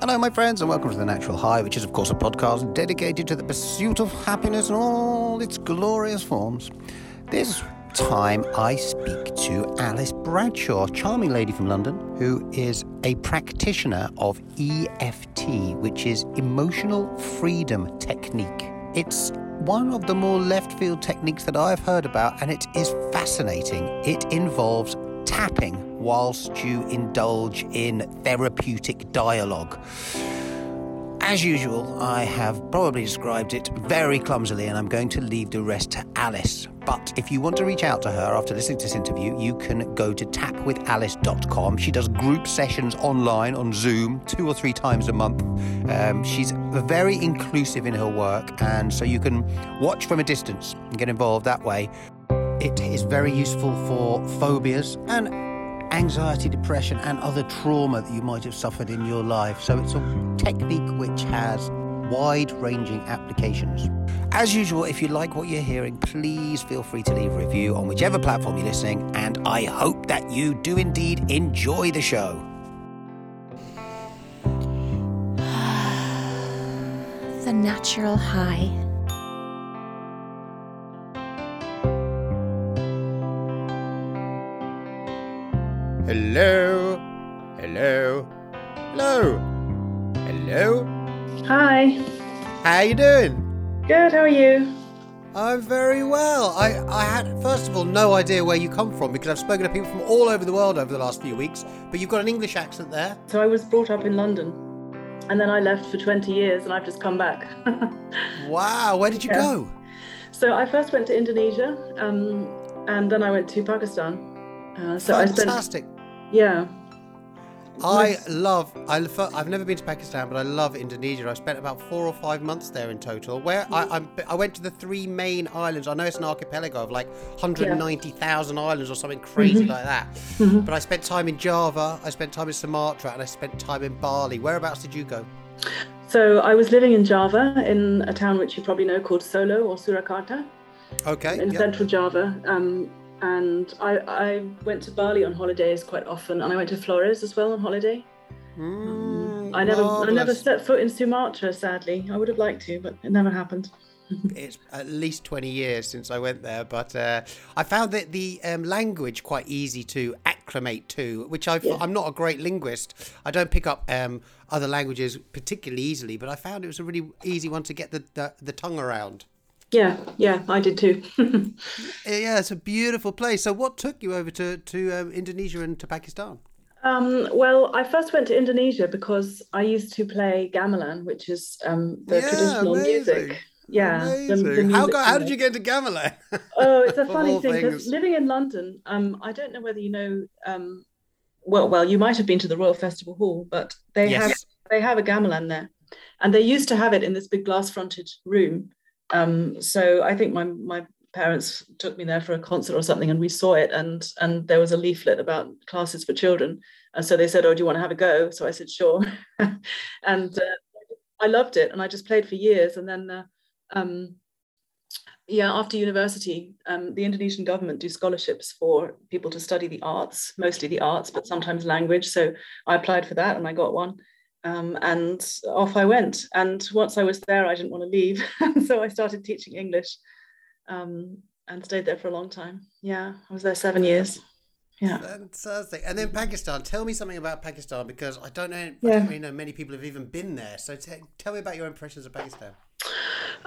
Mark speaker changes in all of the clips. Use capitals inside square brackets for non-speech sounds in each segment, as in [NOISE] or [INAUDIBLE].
Speaker 1: Hello, my friends, and welcome to The Natural High, which is, of course, a podcast dedicated to the pursuit of happiness in all its glorious forms. This time, I speak to Alice Bradshaw, charming lady from London, who is a practitioner of EFT, which is Emotional Freedom Technique. It's one of the more left field techniques that I've heard about, and it is fascinating. It involves tapping whilst you indulge in therapeutic dialogue. As usual, I have probably described it very clumsily, and I'm going to leave the rest to Alice. But if you want to reach out to her after listening to this interview, you can go to tapwithalice.com. She does group sessions online on Zoom two or three times a month. Um, she's very inclusive in her work, and so you can watch from a distance and get involved that way. It is very useful for phobias and anxiety, depression, and other trauma that you might have suffered in your life. So it's a technique which has wide ranging applications. As usual, if you like what you're hearing, please feel free to leave a review on whichever platform you're listening, and I hope that you do indeed enjoy the show.
Speaker 2: the natural high.
Speaker 1: Hello. Hello. Hello. Hello.
Speaker 3: Hi.
Speaker 1: How you doing?
Speaker 3: Good. How are you?
Speaker 1: I'm very well. I, I had first of all no idea where you come from because I've spoken to people from all over the world over the last few weeks, but you've got an English accent there.
Speaker 3: So I was brought up in London, and then I left for 20 years, and I've just come back. [LAUGHS]
Speaker 1: wow. Where did you
Speaker 3: Yeah.
Speaker 1: go?
Speaker 3: so I first went to Indonesia, um, and then I went to Pakistan. Uh, so I spent
Speaker 1: Fantastic.
Speaker 3: Yeah.
Speaker 1: I love. I I've never been to Pakistan, but I love Indonesia. I spent about four or five months there in total. Where I I'm, I went to the three main islands. I know it's an archipelago of like 190,000 islands or something crazy like that.
Speaker 3: Mhm.
Speaker 1: But I spent time in Java. I spent time in Sumatra, and I spent time in Bali. Whereabouts did you go?
Speaker 3: So I was living in Java, in a town which you probably know called Solo or Surakarta,
Speaker 1: Okay.
Speaker 3: in
Speaker 1: yeah.
Speaker 3: central Java. Um, and I, I went to Bali on holidays quite often, and I went to Flores as well on holiday.
Speaker 1: Mm,
Speaker 3: I never, I never set foot in Sumatra. Sadly, I would have liked to, but it never happened. [LAUGHS]
Speaker 1: it's at least 20 years since I went there, but uh, I found that the um, language quite easy to acclimate to, which I've,
Speaker 3: Yeah.
Speaker 1: I'm not a great linguist. I don't pick up um, other languages particularly easily, but I found it was a really easy one to get the, the, the tongue around.
Speaker 3: Yeah, yeah, I did too. [LAUGHS]
Speaker 1: Yeah, it's a beautiful place. So, what took you over to, to um, Indonesia and to Pakistan?
Speaker 3: um, well, I first went to Indonesia because I used to play gamelan, which is um, the
Speaker 1: Yeah,
Speaker 3: traditional
Speaker 1: amazing.
Speaker 3: music. Yeah, the- the
Speaker 1: how,
Speaker 3: music
Speaker 1: go, how did you get into gamelan?
Speaker 3: Oh, it's a [LAUGHS] funny thing because living in London, um, I don't know whether you know. Um, well, well, you might have been to the Royal Festival Hall, but they have they have a gamelan there, and they used to have it in this big glass-fronted room. Um, so I think my my parents took me there for a concert or something, and we saw it, and and there was a leaflet about classes for children, and so they said, "Oh, do you want to have a go?" So I said, "Sure," [LAUGHS] and uh, I loved it, and I just played for years, and then. Uh, um, yeah, after university, um, the Indonesian government do scholarships for people to study the arts, mostly the arts, but sometimes language. So I applied for that and I got one. Um, and off I went. And once I was there, I didn't want to leave. [LAUGHS] so I started teaching English um, and stayed there for a long time. Yeah, I was there seven years. Yeah.
Speaker 1: Fantastic. And then Pakistan. Tell me something about Pakistan because I don't know. I
Speaker 3: Yeah.
Speaker 1: don't really know many people have even been there. So t- tell me about your impressions of Pakistan.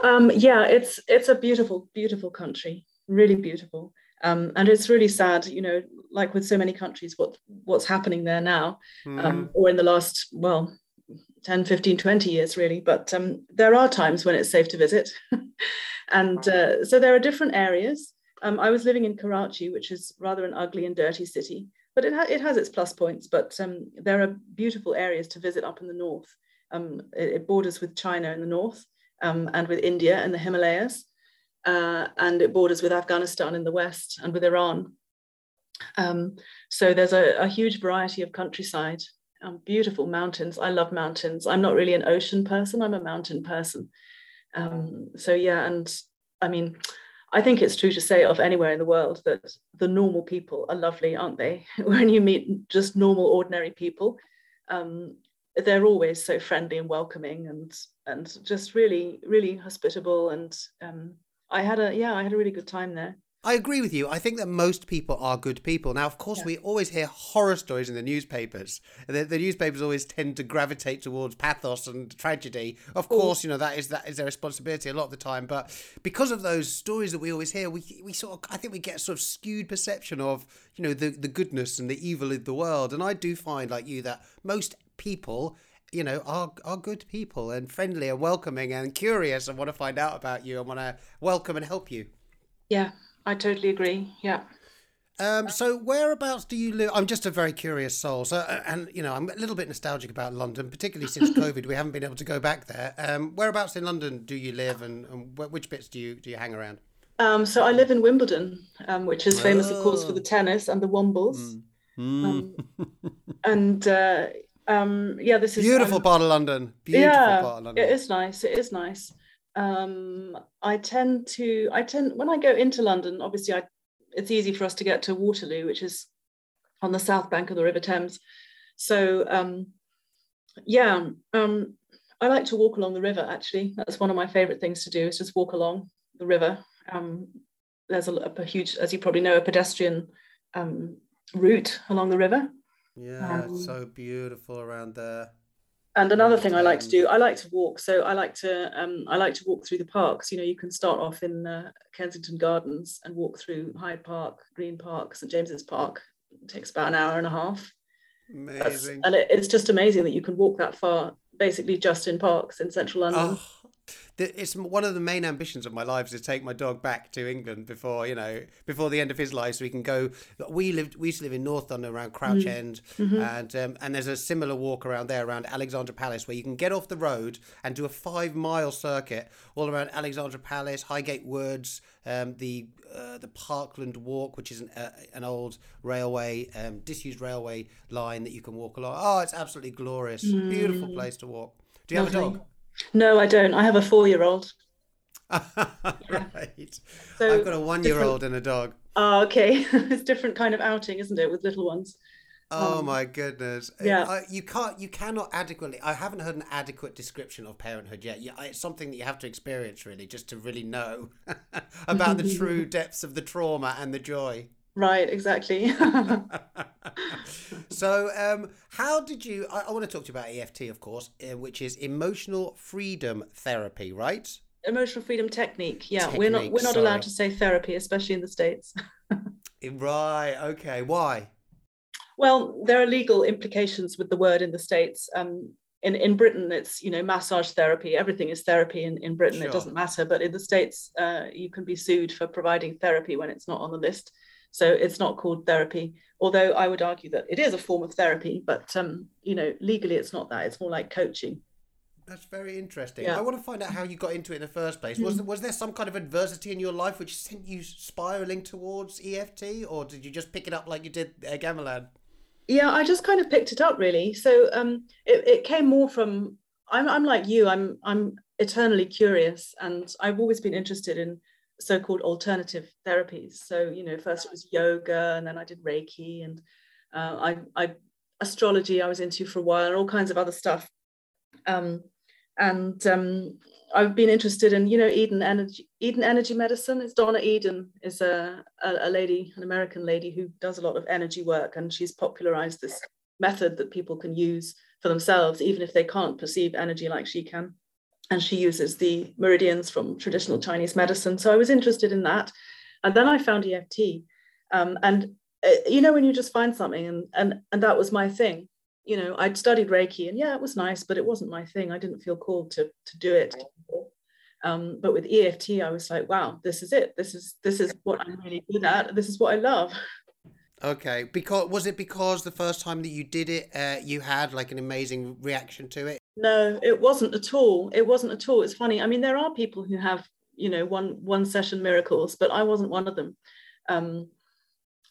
Speaker 3: Um, yeah, it's it's a beautiful, beautiful country, really beautiful. Um, and it's really sad, you know, like with so many countries, what what's happening there now, um, or in the last, well, 10, 15, 20 years, really. But um, there are times when it's safe to visit. [LAUGHS] and uh, so there are different areas. Um, I was living in Karachi, which is rather an ugly and dirty city, but it, ha- it has its plus points. But um, there are beautiful areas to visit up in the north. Um, it, it borders with China in the north um, and with India and the Himalayas. Uh, and it borders with Afghanistan in the west and with Iran. Um, so there's a, a huge variety of countryside, um, beautiful mountains. I love mountains. I'm not really an ocean person, I'm a mountain person. Um, so, yeah, and I mean, I think it's true to say of anywhere in the world that the normal people are lovely, aren't they? [LAUGHS] when you meet just normal, ordinary people, um, they're always so friendly and welcoming and and just really really hospitable and um, I had a yeah I had a really good time there.
Speaker 1: I agree with you. I think that most people are good people. Now, of course, yeah. we always hear horror stories in the newspapers. The, the, newspapers always tend to gravitate towards pathos and tragedy. Of course, you know that is that is their responsibility a lot of the time. But because of those stories that we always hear, we we sort of I think we get a sort of skewed perception of you know the the goodness and the evil of the world. And I do find, like you, that most people you know are are good people and friendly and welcoming and curious and want to find out about you and want to welcome and help you.
Speaker 3: Yeah, I totally agree. Yeah.
Speaker 1: Um, so whereabouts do you live? I'm just a very curious soul. So, uh, and you know, I'm a little bit nostalgic about London, particularly since [LAUGHS] COVID. we haven't been able to go back there. Um, whereabouts in London do you live, and, and which bits do you do you hang around?
Speaker 3: Um, so I live in Wimbledon, um, which is famous, oh. of course, for the oh. tennis and the Wombles. Mm. Um, [LAUGHS] and uh, um, yeah, this is
Speaker 1: beautiful part of London. Beautiful
Speaker 3: yeah,
Speaker 1: part of London.
Speaker 3: It is nice. It is nice um, I tend to I tend when I go into London, obviously I it's easy for us to get to Waterloo, which is on the south bank of the River Thames. So um, yeah, um, I like to walk along the river. Actually, that's one of my favourite things to do is just walk along the river. Um, there's a, a, huge, as you probably know, a pedestrian um, route along the river.
Speaker 1: Yeah, it's um, so beautiful around there.
Speaker 3: And another thing I like to do, I like to walk. So I like to um, I like to walk through the parks. You know, you can start off in uh, Kensington Gardens and walk through Hyde Park, Green Park, St James's Park. It takes about an hour and a half.
Speaker 1: Amazing. That's,
Speaker 3: and it, it's just amazing that you can walk that far, basically just in parks in central London. Oh,
Speaker 1: it's one of the main ambitions of my life is to take my dog back to England before you know before the end of his life, so we can go. We lived we used to live in North London around Crouch mm. End, mm-hmm. and um, and there's a similar walk around there around Alexandra Palace where you can get off the road and do a five mile circuit all around Alexandra Palace, Highgate Woods, um, the uh, the Parkland Walk, which is an, uh, an old railway, um, disused railway line that you can walk along. Oh, it's absolutely glorious, mm. beautiful place to walk. Do you Lovely. have a dog?
Speaker 3: No, I don't. I have a four-year-old. [LAUGHS]
Speaker 1: right. So I've got a one-year-old and a dog.
Speaker 3: Oh, okay. [LAUGHS] it's different kind of outing, isn't it, with little ones?
Speaker 1: Oh um, my goodness!
Speaker 3: Yeah,
Speaker 1: I, you can't, you cannot adequately. I haven't heard an adequate description of parenthood yet. Yeah, it's something that you have to experience really, just to really know [LAUGHS] about the true depths of the trauma and the joy.
Speaker 3: Right, exactly. [LAUGHS]
Speaker 1: so, um, how did you? I, I, want to talk to you about EFT, of course, uh, which is emotional freedom therapy, right?
Speaker 3: Emotional freedom technique. Yeah, technique, we're not we're not sorry. allowed to say therapy, especially in the states. [LAUGHS]
Speaker 1: right. Okay. Why?
Speaker 3: Well, there are legal implications with the word in the states. Um, in, in Britain, it's you know massage therapy. Everything is therapy in, in Britain. Sure. It doesn't matter. But in the states, uh, you can be sued for providing therapy when it's not on the list. So it's not called therapy, although I would argue that it is a form of therapy, but um, you know, legally it's not that. It's more like coaching.
Speaker 1: That's very interesting. Yeah. I want to find out how you got into it in the first place. Was mm. was there some kind of adversity in your life which sent you spiraling towards EFT, or did you just pick it up like you did uh, Gamelan?
Speaker 3: Yeah, I just kind of picked it up really. So um, it, it came more from I'm I'm like you. I'm I'm eternally curious, and I've always been interested in so-called alternative therapies. So, you know, first it was yoga, and then I did Reiki, and uh, I, I astrology I was into for a while, and all kinds of other stuff. Um, and um, I've been interested in, you know, Eden energy, Eden energy medicine. It's Donna Eden is a, a, a lady, an American lady who does a lot of energy work, and she's popularized this method that people can use for themselves, even if they can't perceive energy like she can and she uses the meridians from traditional Chinese medicine. So I was interested in that. And then I found EFT. Um, and uh, you know, when you just find something and, and, and that was my thing, you know, I'd studied Reiki and yeah, it was nice, but it wasn't my thing. I didn't feel called to, to do it. Um, but with EFT, I was like, wow, this is it. This is, this is what I'm really good at. This is what I love. [LAUGHS]
Speaker 1: Okay, because was it because the first time that you did it, uh, you had like an amazing reaction to it?
Speaker 3: No, it wasn't at all. It wasn't at all. It's funny. I mean, there are people who have, you know, one one session miracles, but I wasn't one of them. Um,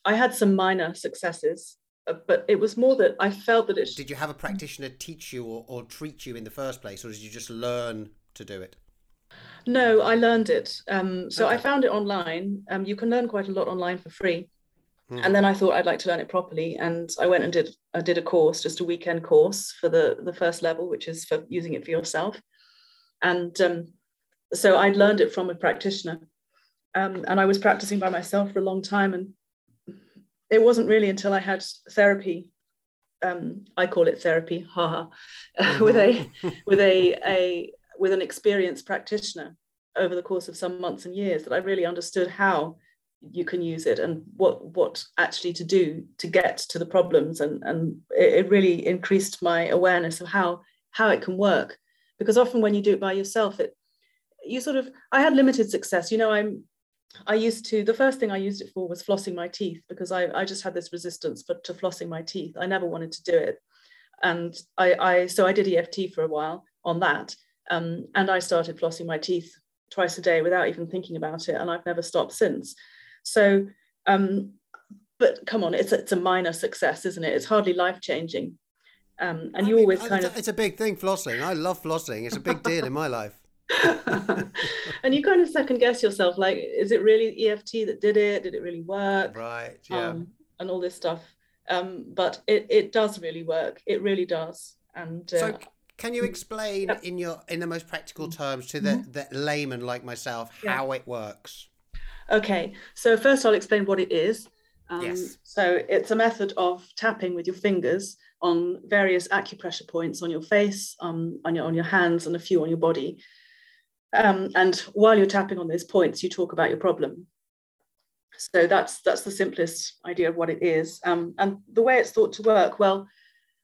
Speaker 3: I had some minor successes, uh, but it was more that I felt that it.
Speaker 1: Did you have a practitioner teach you or, or treat you in the first place, or did you just learn to do it?
Speaker 3: No, I learned it. Um, so okay. I found it online. Um, you can learn quite a lot online for free. Mm. And then I thought I'd like to learn it properly, and I went and did I did a course, just a weekend course for the the first level, which is for using it for yourself. And um, so I'd learned it from a practitioner, um, and I was practicing by myself for a long time. And it wasn't really until I had therapy, um, I call it therapy, haha, [LAUGHS] with a with a [LAUGHS] a with an experienced practitioner over the course of some months and years that I really understood how you can use it and what what actually to do to get to the problems. And and it, really increased my awareness of how how it can work. Because often when you do it by yourself it you sort of i had limited success. You know i'm i used to the first thing i used it for was flossing my teeth because i, I just had this resistance for, to flossing my teeth. I never wanted to do it. And i i so i did eft for a while on that. Um, and i started flossing my teeth twice a day without even thinking about it. And i've never stopped since so, um, but come on, it's it's a minor success, isn't it? It's hardly life changing. Um, and I you mean, always kind
Speaker 1: of
Speaker 3: it's
Speaker 1: a big thing flossing. I love flossing. It's a big deal in my life. [LAUGHS]
Speaker 3: and you kind of second guess yourself, like, is it really EFT that did it? Did it really work?
Speaker 1: Right. Yeah. Um,
Speaker 3: and all this stuff. Um, but it it does really work. It really does. And uh,
Speaker 1: so, can you explain in your in the most practical terms to the, mm-hmm. the layman like myself yeah. how it works?
Speaker 3: Okay, so first I'll explain what it is.
Speaker 1: Um, yes.
Speaker 3: So it's a method of tapping with your fingers on various acupressure points on your face, um, on your on your hands, and a few on your body. Um, and while you're tapping on those points, you talk about your problem. So that's that's the simplest idea of what it is. Um, and the way it's thought to work, well,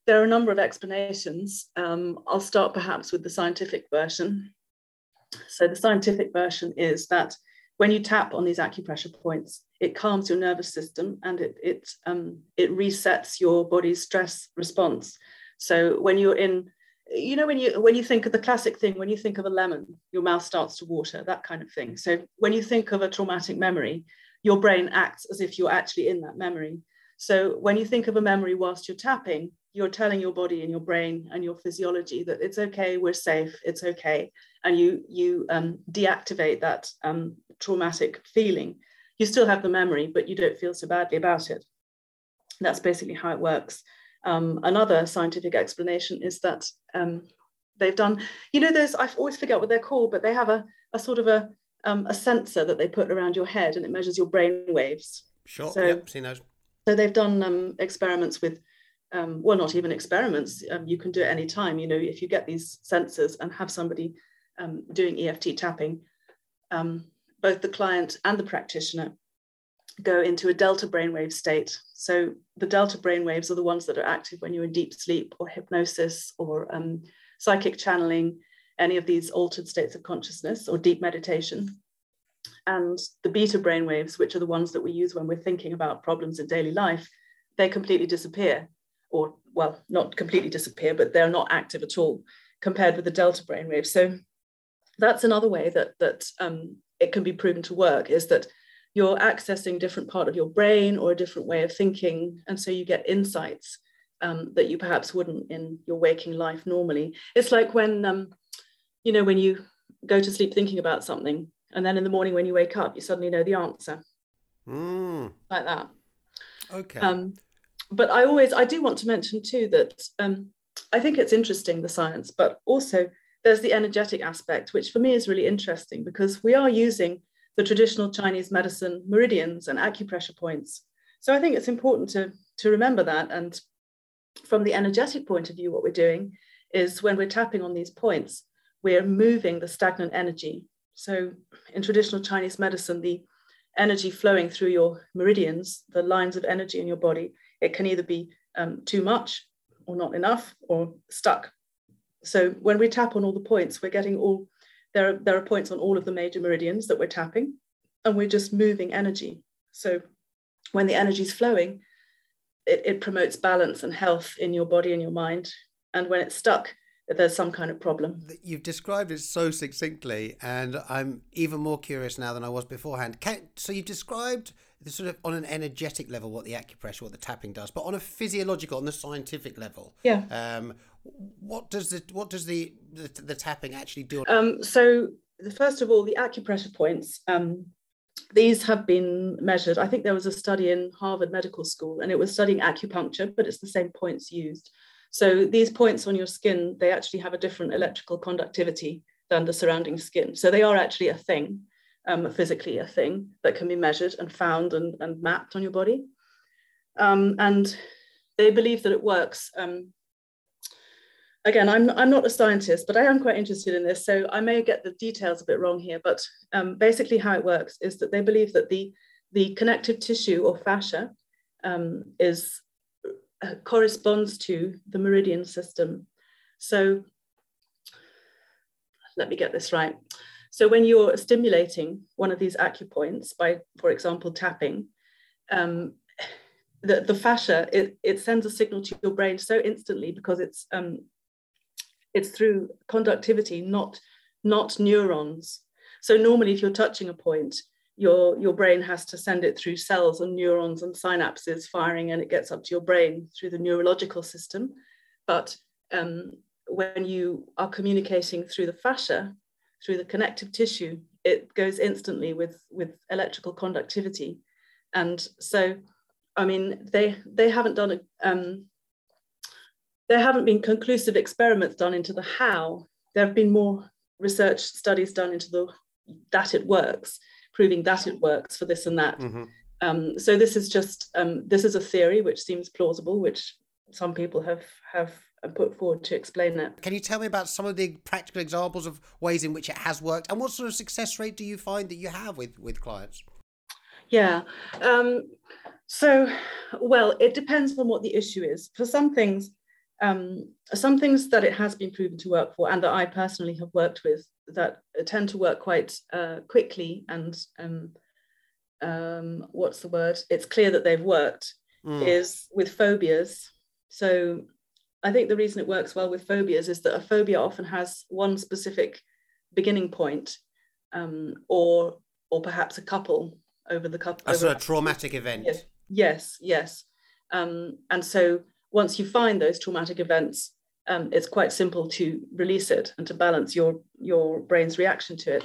Speaker 3: there are a number of explanations. Um, I'll start perhaps with the scientific version. So the scientific version is that when you tap on these acupressure points, it calms your nervous system and it it um, it resets your body's stress response. So when you're in, you know, when you when you think of the classic thing, when you think of a lemon, your mouth starts to water, that kind of thing. So when you think of a traumatic memory, your brain acts as if you're actually in that memory. So when you think of a memory whilst you're tapping, you're telling your body and your brain and your physiology that it's okay, we're safe, it's okay, and you you um, deactivate that um, traumatic feeling. You still have the memory, but you don't feel so badly about it. That's basically how it works. Um, another scientific explanation is that um, they've done, you know, there's I always forget what they're called, but they have a, a sort of a um, a sensor that they put around your head and it measures your brain waves.
Speaker 1: Sure. So, yep, seen those.
Speaker 3: So they've done um, experiments with um, well, not even experiments. Um, you can do it anytime. You know, if you get these sensors and have somebody um, doing EFT tapping, um, both the client and the practitioner go into a delta brainwave state. So the delta brainwaves are the ones that are active when you're in deep sleep or hypnosis or um, psychic channeling, any of these altered states of consciousness or deep meditation. And the beta brainwaves, which are the ones that we use when we're thinking about problems in daily life, they completely disappear or well, not completely disappear, but they're not active at all compared with the delta brainwave. So that's another way that that um, it can be proven to work is that you're accessing different part of your brain or a different way of thinking, and so you get insights um, that you perhaps wouldn't in your waking life normally. It's like when um, you know when you go to sleep thinking about something, and then in the morning when you wake up, you suddenly know the answer.
Speaker 1: Mm.
Speaker 3: Like that.
Speaker 1: Okay.
Speaker 3: Um, but I always I do want to mention too that um, I think it's interesting the science, but also there's the energetic aspect, which for me is really interesting because we are using the traditional Chinese medicine meridians and acupressure points. So I think it's important to, to remember that. And from the energetic point of view, what we're doing is when we're tapping on these points, we're moving the stagnant energy. So in traditional Chinese medicine, the energy flowing through your meridians, the lines of energy in your body, it can either be um, too much or not enough or stuck. So when we tap on all the points, we're getting all, there are, there are points on all of the major meridians that we're tapping and we're just moving energy. So when the energy is flowing, it, it promotes balance and health in your body and your mind. And when it's stuck, there's some kind of problem.
Speaker 1: You've described it so succinctly, and I'm even more curious now than I was beforehand. Can, so you've described the sort of on an energetic level what the acupressure, what the tapping does, but on a physiological, on the scientific level,
Speaker 3: yeah.
Speaker 1: Um, what does the what does the the, the tapping actually do?
Speaker 3: Um, so the, first of all, the acupressure points. Um, these have been measured. I think there was a study in Harvard Medical School and it was studying acupuncture, but it's the same points used. So these points on your skin, they actually have a different electrical conductivity than the surrounding skin. So they are actually a thing, um, physically a thing that can be measured and found and, and mapped on your body. Um, and they believe that it works. Um, again, I'm, I'm not a scientist, but I am quite interested in this. So I may get the details a bit wrong here, but um, basically how it works is that they believe that the, the connective tissue or fascia um, is uh, corresponds to the meridian system. So let me get this right. So when you're stimulating one of these acupoints by, for example, tapping, um, the, the fascia, it, it sends a signal to your brain so instantly because it's um, it's through conductivity, not, not neurons. So normally if you're touching a point, your, your brain has to send it through cells and neurons and synapses firing and it gets up to your brain through the neurological system. But um, when you are communicating through the fascia, through the connective tissue, it goes instantly with, with electrical conductivity. And so, I mean, they, they haven't done a, um, there haven't been conclusive experiments done into the how. There have been more research studies done into the that it works, proving that it works for this and that. Mm-hmm. Um, so this is just um, this is a theory which seems plausible, which some people have have put forward to explain it.
Speaker 1: Can you tell me about some of the practical examples of ways in which it has worked, and what sort of success rate do you find that you have with with clients?
Speaker 3: Yeah. Um, so, well, it depends on what the issue is. For some things, um, some things that it has been proven to work for and that I personally have worked with that tend to work quite uh, quickly and um, um, what's the word? It's clear that they've worked mm. is with phobias. So I think the reason it works well with phobias is that a phobia often has one specific beginning point um, or or perhaps a couple over the couple.
Speaker 1: As a traumatic event.
Speaker 3: Yes, yes. yes. Um, and so once you find those traumatic events, um, it's quite simple to release it and to balance your, your brain's reaction to it.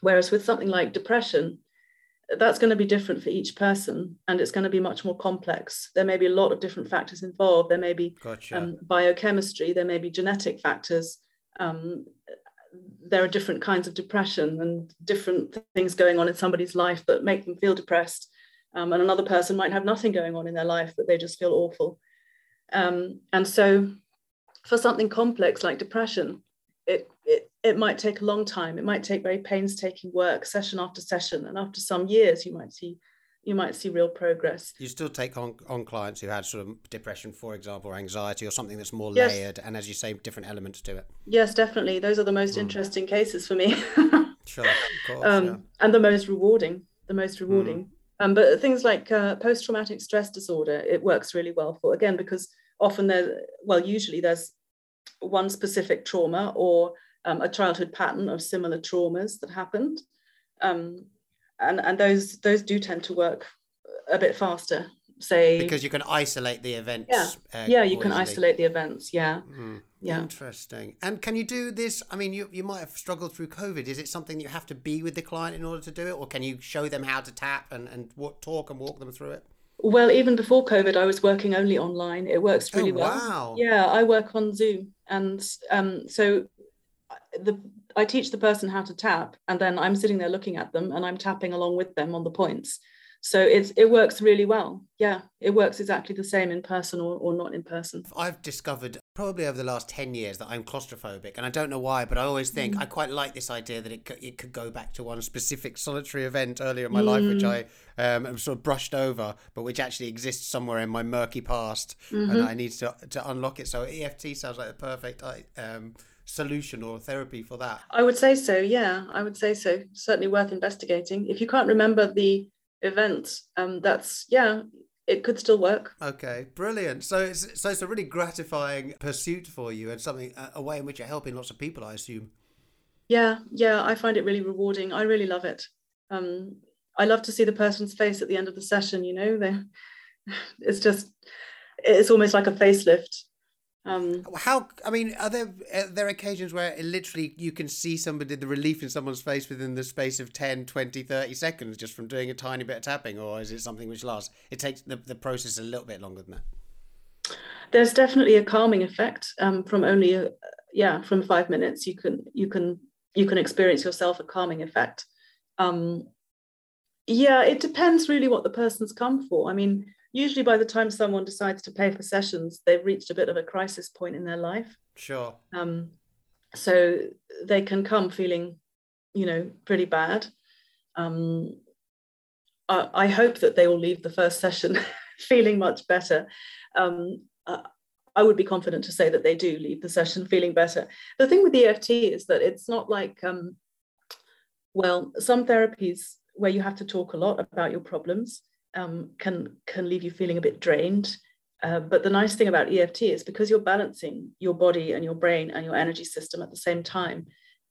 Speaker 3: Whereas with something like depression, that's going to be different for each person and it's going to be much more complex. There may be a lot of different factors involved. There may be gotcha. um, biochemistry, there may be genetic factors. Um, there are different kinds of depression and different things going on in somebody's life that make them feel depressed. Um, and another person might have nothing going on in their life, but they just feel awful. Um, and so for something complex like depression, it, it, it might take a long time. It might take very painstaking work, session after session. And after some years, you might see you might see real progress.
Speaker 1: You still take on, on clients who had sort of depression, for example, or anxiety, or something that's more yes. layered, and as you say, different elements to it.
Speaker 3: Yes, definitely. Those are the most mm. interesting cases for me. [LAUGHS]
Speaker 1: sure, course, um, yeah.
Speaker 3: and the most rewarding. The most rewarding. Mm. Um, but things like uh, post-traumatic stress disorder, it works really well for again because often there, well, usually there's one specific trauma or um, a childhood pattern of similar traumas that happened, um, and and those those do tend to work a bit faster. Say
Speaker 1: because you can isolate the events.
Speaker 3: Yeah, uh, yeah, you can isolate the events. Yeah. Mm. Yeah.
Speaker 1: Interesting. And can you do this? I mean, you, you might have struggled through COVID. Is it something you have to be with the client in order to do it? Or can you show them how to tap and, and walk, talk and walk them through it?
Speaker 3: Well, even before COVID, I was working only online. It works really
Speaker 1: oh,
Speaker 3: well.
Speaker 1: Wow.
Speaker 3: Yeah, I work on Zoom. And um, so the I teach the person how to tap, and then I'm sitting there looking at them and I'm tapping along with them on the points so it's it works really well yeah it works exactly the same in person or, or not in person
Speaker 1: i've discovered probably over the last 10 years that i'm claustrophobic and i don't know why but i always think mm. i quite like this idea that it could, it could go back to one specific solitary event earlier in my mm. life which mm. i um, sort of brushed over but which actually exists somewhere in my murky past mm-hmm. and i need to, to unlock it so eft sounds like the perfect um, solution or therapy for that
Speaker 3: i would say so yeah i would say so certainly worth investigating if you can't remember the event. Um that's yeah it could still work.
Speaker 1: Okay brilliant. So it's so it's a really gratifying pursuit for you and something a way in which you're helping lots of people i assume.
Speaker 3: Yeah yeah i find it really rewarding. I really love it. Um i love to see the person's face at the end of the session you know? They [LAUGHS] it's just it's almost like a facelift Um,
Speaker 1: How? I mean, are there are there occasions where it literally you can see somebody the relief in someone's face within the space of 10, 20, 30 seconds just from doing a tiny bit of tapping, or is it something which lasts? It takes the, the process a little bit longer than that.
Speaker 3: there's definitely a calming effect um, from only a, yeah from five minutes. You can you can you can experience yourself a calming effect. Um, yeah, it depends really what the person's come for. I mean, usually by the time someone decides to pay for sessions, they've reached a bit of a crisis point in their life.
Speaker 1: Sure.
Speaker 3: Um, so they can come feeling, you know, pretty bad. Um, I, I hope that they will leave the first session [LAUGHS] feeling much better. Um, I would be confident to say that they do leave the session [LAUGHS] feeling better. The thing with EFT is that it's not like, um, well, some therapies where you have to talk a lot about your problems um, can can leave you feeling a bit drained. Uh, but the nice thing about EFT is because you're balancing your body and your brain and your energy system at the same time,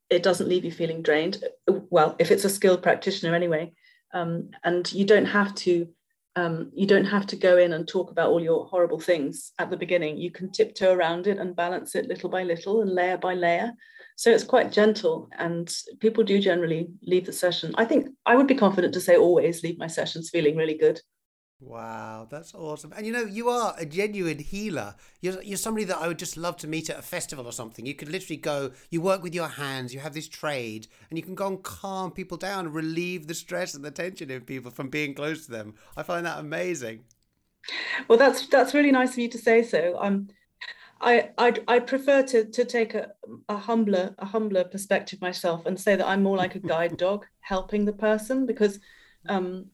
Speaker 3: it doesn't leave you feeling drained. Well, if it's a skilled practitioner anyway, um, and you don't have to um, you don't have to go in and talk about all your horrible things at the beginning. You can tiptoe around it and balance it little by little and layer by layer. So it's quite gentle, and people do generally leave the session. I think I would be confident to say always leave my sessions feeling really good.
Speaker 1: Wow, that's awesome. And you know, you are a genuine healer. You're, you're somebody that I would just love to meet at a festival or something. You could literally go, you work with your hands, you have this trade, and you can go and calm people down, relieve the stress and the tension in people from being close to them. I find that amazing.
Speaker 3: Well, that's that's really nice of you to say so. Um, I I'd, I prefer to to take a, a humbler a humbler perspective myself and say that I'm more like a [LAUGHS] guide dog helping the person because um,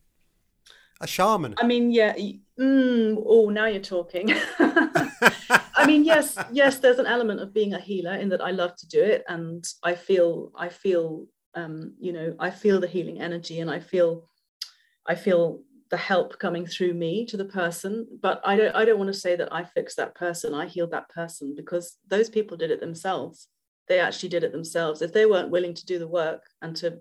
Speaker 1: a shaman.
Speaker 3: I mean, yeah. Mm, oh, now you're talking. [LAUGHS] I mean, yes, yes. There's an element of being a healer in that I love to do it, and I feel, I feel, um, you know, I feel the healing energy, and I feel, I feel the help coming through me to the person but i don't i don't want to say that i fixed that person i healed that person because those people did it themselves. They actually did it themselves. If they weren't willing to do the work and to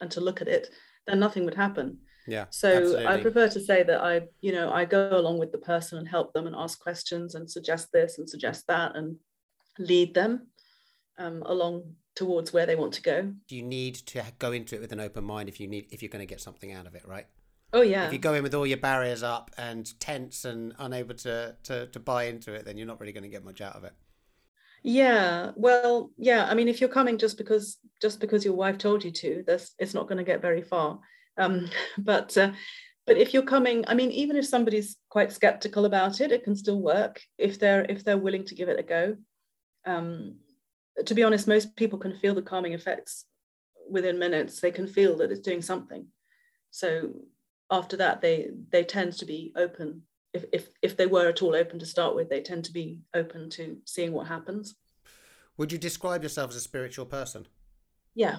Speaker 3: and to look at it then nothing would happen.
Speaker 1: Yeah
Speaker 3: so
Speaker 1: absolutely.
Speaker 3: i prefer to say that i you know i go along with the person and help them and ask questions and suggest this and suggest that and lead them um, along towards where they want to go.
Speaker 1: You need to go into it with an open mind if you need if you're going to get something out of it right
Speaker 3: Oh yeah.
Speaker 1: If you go in with all your barriers up and tense and unable to to, to buy into it, then you're not really going to get much out of it.
Speaker 3: Yeah. Well, yeah. I mean, if you're coming just because just because your wife told you to, that's it's not going to get very far. Um, [LAUGHS] but uh, but if you're coming, I mean, even if somebody's quite skeptical about it, it can still work if they're if they're willing to give it a go. Um, to be honest, most people can feel the calming effects within minutes. They can feel that it's doing something. So after that they they tend to be open. If, if if they were at all open to start with they tend to be open to seeing what happens.
Speaker 1: Would you describe yourself as a spiritual person?
Speaker 3: Yeah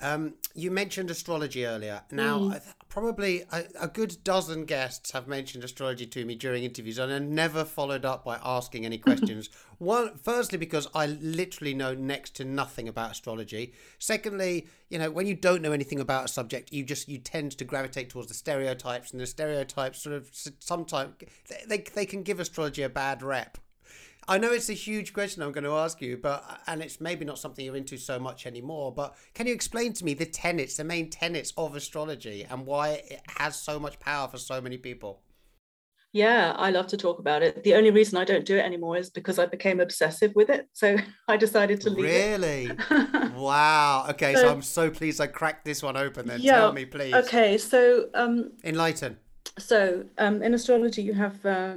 Speaker 1: um, you mentioned astrology earlier. Now, mm. probably a, a, good dozen guests have mentioned astrology to me during interviews, and I never followed up by asking any [LAUGHS] questions. One, firstly, because I literally know next to nothing about astrology. Secondly, you know, when you don't know anything about a subject, you just you tend to gravitate towards the stereotypes, and the stereotypes sort of sometimes they they can give astrology a bad rep. I know it's a huge question I'm going to ask you, but and it's maybe not something you're into so much anymore. But can you explain to me the tenets, the main tenets of astrology, and why it has so much power for so many people?
Speaker 3: Yeah, I love to talk about it. The only reason I don't do it anymore is because I became obsessive with it. So [LAUGHS] I decided to leave
Speaker 1: really? [LAUGHS] Wow. Okay, so, so, I'm so pleased I cracked this one open then. Yeah, Tell me, please.
Speaker 3: Okay, so um
Speaker 1: enlighten.
Speaker 3: So um in astrology you have uh,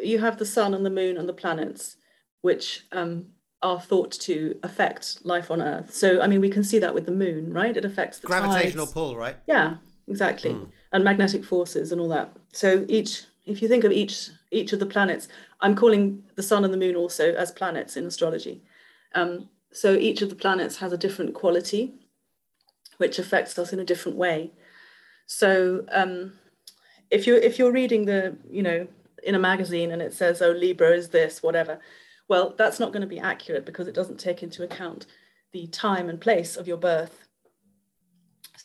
Speaker 3: you have the sun and the moon and the planets, which um, are thought to affect life on Earth. So, I mean, we can see that with the moon, right? It affects the
Speaker 1: gravitational
Speaker 3: tides.
Speaker 1: pull, right?
Speaker 3: Yeah, exactly, mm. and magnetic forces and all that. So, each, if you think of each each of the planets, I'm calling the sun and the moon also as planets in astrology. Um, so, each of the planets has a different quality, which affects us in a different way. So, um, if you're if you're reading the, you know, in a magazine and it says, oh, Libra is this, whatever. Well, that's not going to be accurate because it doesn't take into account the time and place of your birth.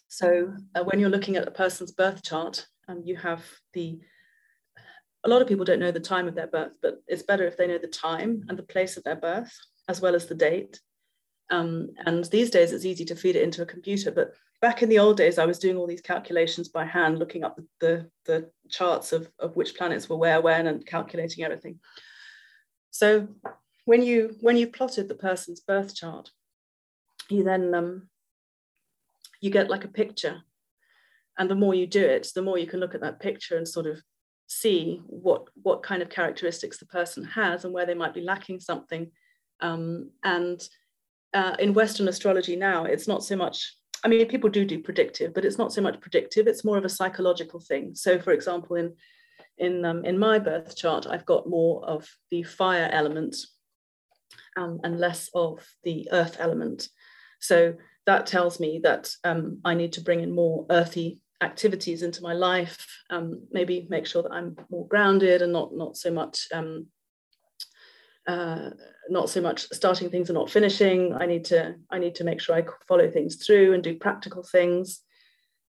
Speaker 3: So uh, when you're looking at a person's birth chart, um, you have the a lot of people don't know the time of their birth, but it's better if they know the time and the place of their birth, as well as the date. Um, and these days it's easy to feed it into a computer, but back in the old days, I was doing all these calculations by hand, looking up the, the, charts of, of which planets were where, when, and calculating everything. So when you when you plotted the person's birth chart, you then um, you get like a picture, and the more you do it, the more you can look at that picture and sort of see what what kind of characteristics the person has and where they might be lacking something. Um, and uh, in Western astrology now, it's not so much. I mean, people do do predictive, but it's not so much predictive. It's more of a psychological thing. So, for example, in in um, in my birth chart, I've got more of the fire element um, and less of the earth element. So that tells me that um, I need to bring in more earthy activities into my life. Um, maybe make sure that I'm more grounded and not not so much um, uh, not so much starting things and not finishing. I need to I need to make sure I follow things through and do practical things.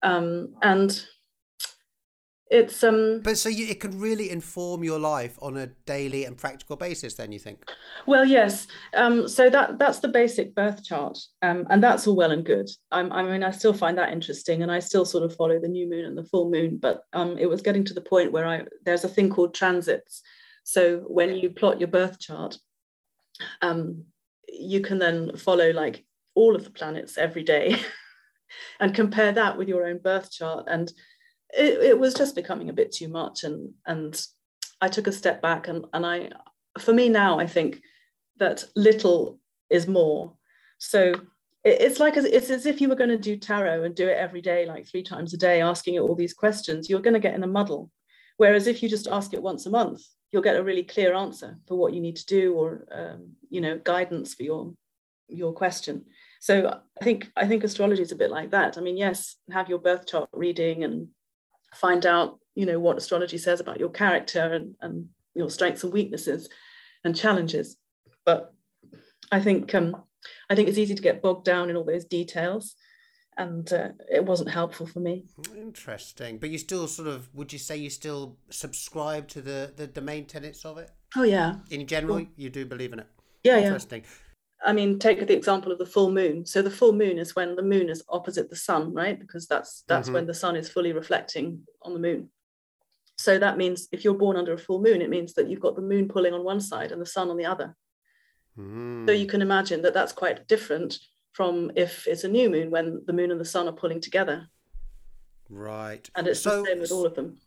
Speaker 3: Um, and it's um
Speaker 1: but so you, it can really inform your life on a daily and practical basis then you think
Speaker 3: well yes um so that that's the basic birth chart um and that's all well and good I'm, i mean i still find that interesting and i still sort of follow the new moon and the full moon but um it was getting to the point where i there's a thing called transits so when you plot your birth chart um you can then follow like all of the planets every day [LAUGHS] and compare that with your own birth chart. And it, it was just becoming a bit too much. And and I took a step back and and I for me now I think that little is more. So it's like it's as if you were going to do tarot and do it every day like three times a day asking it all these questions you're going to get in a muddle. Whereas if you just ask it once a month you'll get a really clear answer for what you need to do or um, you know guidance for your your question. So i think i think astrology is a bit like that. I mean yes have your birth chart reading and find out you know what astrology says about your character and, and your strengths and weaknesses and challenges. But i think um, i think it's easy to get bogged down in all those details and uh, it wasn't helpful for me
Speaker 1: interesting but you still sort of would you say you still subscribe to the the, the main tenets of it
Speaker 3: oh yeah
Speaker 1: in general you do believe in it
Speaker 3: yeah yeah.
Speaker 1: interesting
Speaker 3: yeah. I mean, take the example of the full moon. So the full moon is when the moon is opposite the sun, right? Because that's that's mm-hmm. when the sun is fully reflecting on the moon. So that means if you're born under a full moon, it means that you've got the moon pulling on one side and the sun on the other. Mm. So you can imagine that that's quite different from if it's a new moon when the moon and the sun are pulling together.
Speaker 1: Right.
Speaker 3: And it's so, the same with all of them.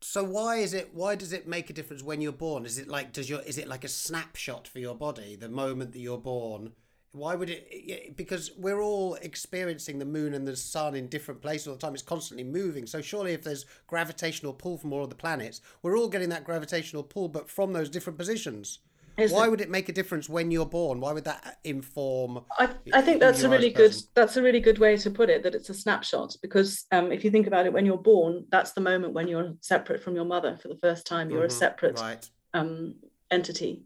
Speaker 1: So why is it why does it make a difference when you're born? Is it like does your is it like a snapshot for your body the moment that you're born? Why would it because we're all experiencing the moon and the sun in different places all the time. It's constantly moving. So surely if there's gravitational pull from all of the planets we're all getting that gravitational pull but from those different positions is Why it? would it make a difference when you're born? Why would that inform?
Speaker 3: I, I think that's a really good that's a really good way to put it. That it's a snapshot because um, if you think about it, when you're born, that's the moment when you're separate from your mother for the first time. You're mm-hmm. a separate right. um, entity.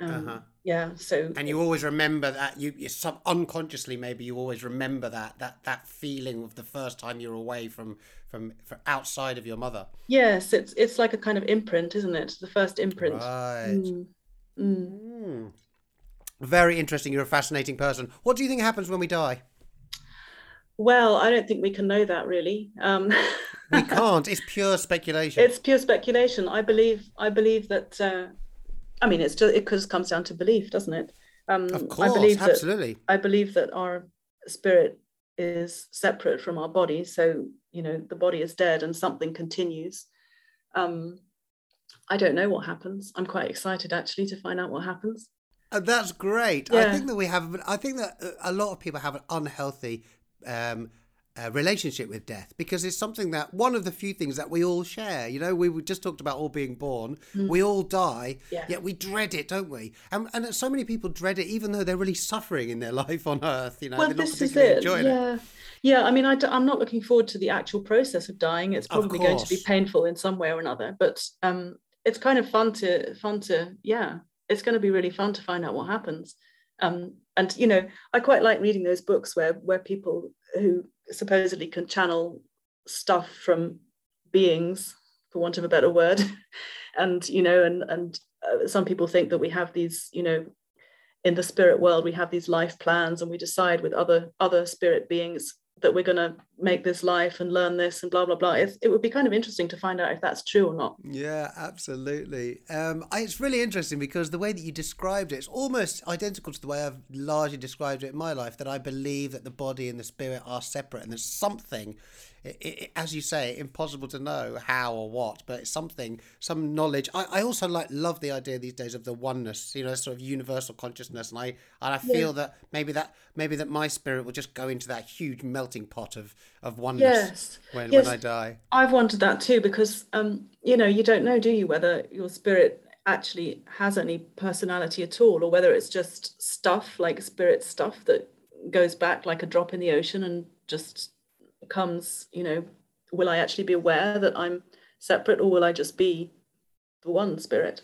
Speaker 3: Um, uh-huh. Yeah. So
Speaker 1: and you always remember that you, you sub unconsciously maybe you always remember that that that feeling of the first time you're away from from, from outside of your mother.
Speaker 3: Yes, it's it's like a kind of imprint, isn't it? The first imprint.
Speaker 1: Right. Mm. Mm. Mm. Very interesting. You're a fascinating person. What do you think happens when we die?
Speaker 3: Well, I don't think we can know that really. Um, [LAUGHS]
Speaker 1: we can't. It's pure speculation.
Speaker 3: It's pure speculation. I believe. I believe that. Uh, I mean, it's just it just comes down to belief, doesn't it?
Speaker 1: Um, of course, I believe absolutely.
Speaker 3: That, I believe that our spirit is separate from our body. So you know, the body is dead, and something continues. Um, I don't know what happens. I'm quite excited actually to find out what happens.
Speaker 1: And that's great. Yeah. I think that we have. I think that a lot of people have an unhealthy um, uh, relationship with death because it's something that one of the few things that we all share. You know, we just talked about all being born. Mm. We all die, yeah. yet we dread it, don't we? And, and so many people dread it, even though they're really suffering in their [LAUGHS] life on Earth. You know,
Speaker 3: well,
Speaker 1: they're
Speaker 3: not particularly enjoying yeah. it. Yeah, I mean, I am not looking forward to the actual process of dying. It's probably going to be painful in some way or another. But um, it's kind of fun to fun to yeah it's going to be really fun to find out what happens um, and you know i quite like reading those books where where people who supposedly can channel stuff from beings for want of a better word. [LAUGHS] and you know, and and uh, some people think that we have these, you know, in the spirit world we have these life plans and we decide with other other spirit beings that we're going to make this life and learn this and blah blah blah it's, it would be kind of interesting to find out if that's true or not
Speaker 1: yeah absolutely um, I, it's really interesting because the way that you described it it's almost identical to the way i've largely described it in my life that i believe that the body and the spirit are separate and there's something it, it, as you say, impossible to know how or what, but it's something, some knowledge. I, I also like love the idea these days of the oneness, you know, sort of universal consciousness, and I and I feel yeah. that maybe that maybe that my spirit will just go into that huge melting pot of of oneness yes. when yes. when I die.
Speaker 3: I've wanted that too because um, you know, you don't know, do you, whether your spirit actually has any personality at all, or whether it's just stuff like spirit stuff that goes back like a drop in the ocean and just comes, you know, will I actually be aware that I'm separate or will I just be the one spirit?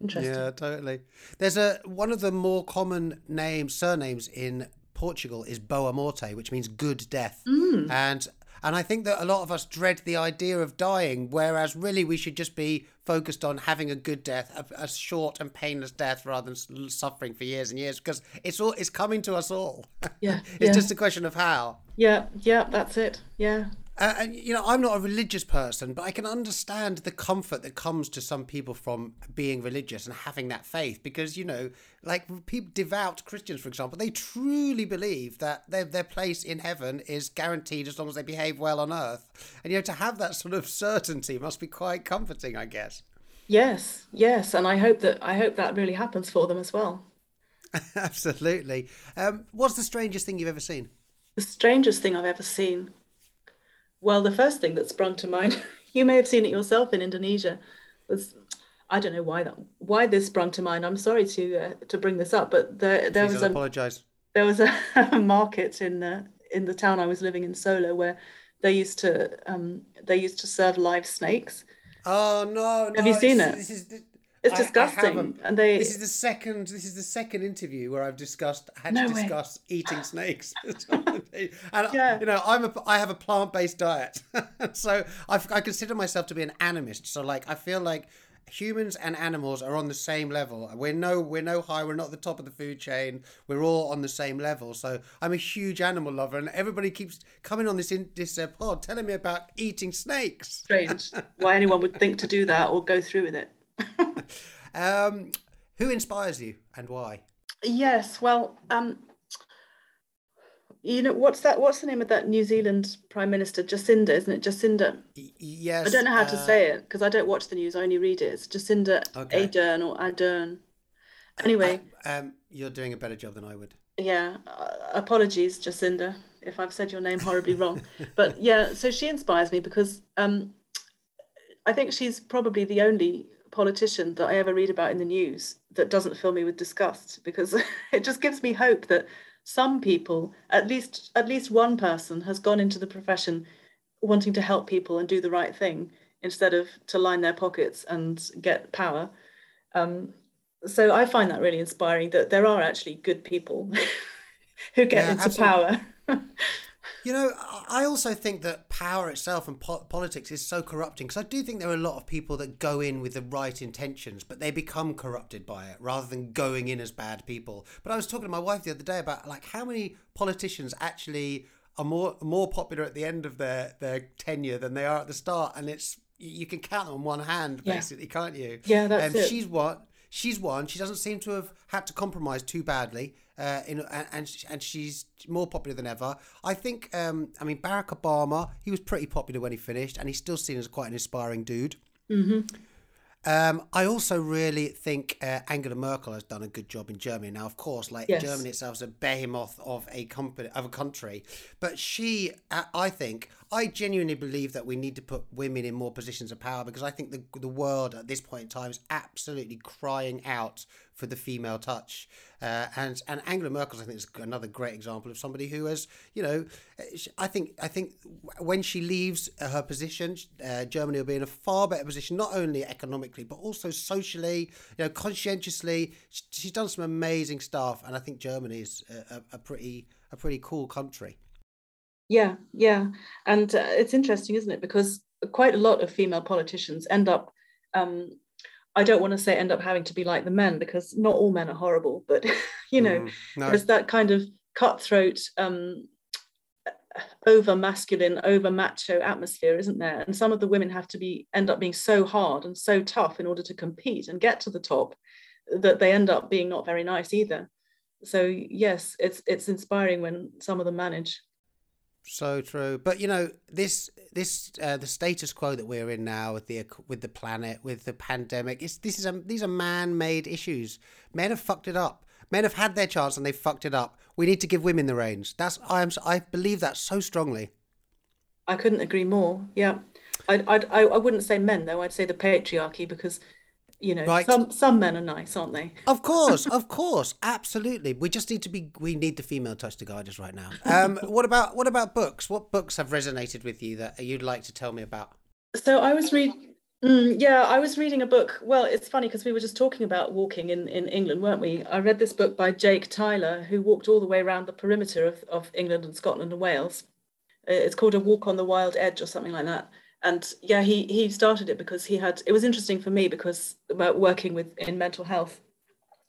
Speaker 3: Interesting.
Speaker 1: Yeah, totally. There's a one of the more common names, surnames in Portugal is Boa Morte, which means good death. Mm. And and I think that a lot of us dread the idea of dying, whereas really we should just be focused on having a good death, a, a short and painless death, rather than suffering for years and years, because it's all it's coming to us all. [LAUGHS]
Speaker 3: Yeah,
Speaker 1: it's
Speaker 3: yeah.
Speaker 1: just a question of how.
Speaker 3: Yeah, yeah, that's it. Yeah,
Speaker 1: uh, and you know, I'm not a religious person, but I can understand the comfort that comes to some people from being religious and having that faith, because you know, like people, devout Christians, for example, they truly believe that their their place in heaven is guaranteed as long as they behave well on earth, and you know, to have that sort of certainty must be quite comforting, I guess.
Speaker 3: Yes, yes, and I hope that I hope that really happens for them as well. [LAUGHS]
Speaker 1: Absolutely. Um, what's the strangest thing you've ever seen?
Speaker 3: The strangest thing I've ever seen. Well, the first thing that sprung to mind, [LAUGHS] you may have seen it yourself in Indonesia, was I don't know why that why this sprung to mind. I'm sorry to uh, to bring this up, but there there
Speaker 1: Please
Speaker 3: was a. There was a, [LAUGHS] a market in the in the town I was living in Solo where they used to um, they used to serve live snakes.
Speaker 1: Oh no!
Speaker 3: Have you seen it? This is it's disgusting. I, I and they
Speaker 1: This is the second this is the second interview where I've discussed had no to discuss way. eating [LAUGHS] snakes. [LAUGHS] [LAUGHS] and yeah. you know, I'm a I have a plant-based diet. so I I consider myself to be an animist. So like I feel like humans and animals are on the same level. We're no we're no high. We're not the top of the food chain. We're all on the same level. So I'm a huge animal lover, and everybody keeps coming on this in this uh, pod telling me about eating snakes.
Speaker 3: Strange. Why anyone would think to do that or go through with it. [LAUGHS]
Speaker 1: um, who inspires you and why?
Speaker 3: Yes, well, um, you know what's that? What's the name of that New Zealand Prime Minister? Jacinda, isn't it? Jacinda.
Speaker 1: Yes.
Speaker 3: I don't know how uh, to say it because I don't watch the news. I only read it. It's Jacinda okay. Ardern or Ardern. Anyway.
Speaker 1: Uh, um, you're doing a better job than I would.
Speaker 3: Yeah. Uh, apologies, Jacinda, if I've said your name horribly wrong. [LAUGHS] but yeah, so she inspires me because um, I think she's probably the only politician that I ever read about in the news that doesn't fill me with disgust because [LAUGHS] it just gives me hope that some people, at least at least one person, has gone into the profession wanting to help people and do the right thing instead of to line their pockets and get power. Um, so I find that really inspiring that there are actually good people [LAUGHS] who get yeah, into absolutely. power. [LAUGHS]
Speaker 1: You know, I also think that power itself and po- politics is so corrupting because I do think there are a lot of people that go in with the right intentions, but they become corrupted by it rather than going in as bad people. But I was talking to my wife the other day about like how many politicians actually are more more popular at the end of their their tenure than they are at the start, and it's you can count on one hand basically,
Speaker 3: yeah.
Speaker 1: can't you?
Speaker 3: Yeah, that's um, it.
Speaker 1: She's what she's won. She doesn't seem to have had to compromise too badly uh, in, and and she's more popular than ever. I think. Um, I mean, Barack Obama. He was pretty popular when he finished, and he's still seen as quite an inspiring dude.
Speaker 3: Mm-hmm.
Speaker 1: Um, I also really think uh, Angela Merkel has done a good job in Germany. Now, of course, like yes. Germany itself is a behemoth of a company of a country, but she, uh, I think, I genuinely believe that we need to put women in more positions of power because I think the the world at this point in time is absolutely crying out for the female touch. Uh, and and Angela Merkel, I think, is another great example of somebody who has, you know, I think I think when she leaves her position, uh, Germany will be in a far better position, not only economically but also socially, you know, conscientiously. She's done some amazing stuff, and I think Germany is a, a pretty a pretty cool country.
Speaker 3: Yeah, yeah, and uh, it's interesting, isn't it? Because quite a lot of female politicians end up um, I don't want to say end up having to be like the men because not all men are horrible, but [LAUGHS] you know, mm, no. there's that kind of cutthroat, um, over masculine, over macho atmosphere, isn't there? And some of the women have to be end up being so hard and so tough in order to compete and get to the top that they end up being not very nice either. So yes, it's it's inspiring when some of them manage.
Speaker 1: So true, but you know this this uh, the status quo that we're in now with the with the planet with the pandemic. It's this is a, these are man made issues. Men have fucked it up. Men have had their chance and they fucked it up. We need to give women the reins. That's I am I believe that so strongly.
Speaker 3: I couldn't agree more. Yeah, I I I wouldn't say men though. I'd say the patriarchy because you know right. some some men are nice aren't they?
Speaker 1: Of course [LAUGHS] of course absolutely. We just need to be we need the female touch to guide us right now. Um what about what about books? What books have resonated with you that you'd like to tell me about?
Speaker 3: So i was reading mm, yeah i was reading a book. Well it's funny because we were just talking about walking in in england weren't we? I read this book by jake tyler who walked all the way around the perimeter of, of england and scotland and wales. It's called a walk on the wild edge or something like that and yeah he he started it because he had it was interesting for me because about working with in mental health